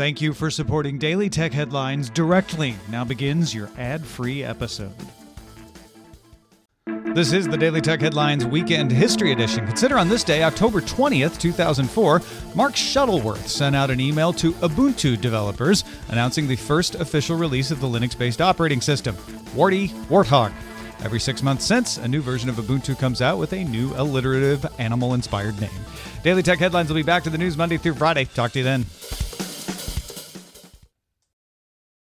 Thank you for supporting Daily Tech Headlines directly. Now begins your ad free episode. This is the Daily Tech Headlines Weekend History Edition. Consider on this day, October 20th, 2004, Mark Shuttleworth sent out an email to Ubuntu developers announcing the first official release of the Linux based operating system, Warty Warthog. Every six months since, a new version of Ubuntu comes out with a new alliterative animal inspired name. Daily Tech Headlines will be back to the news Monday through Friday. Talk to you then.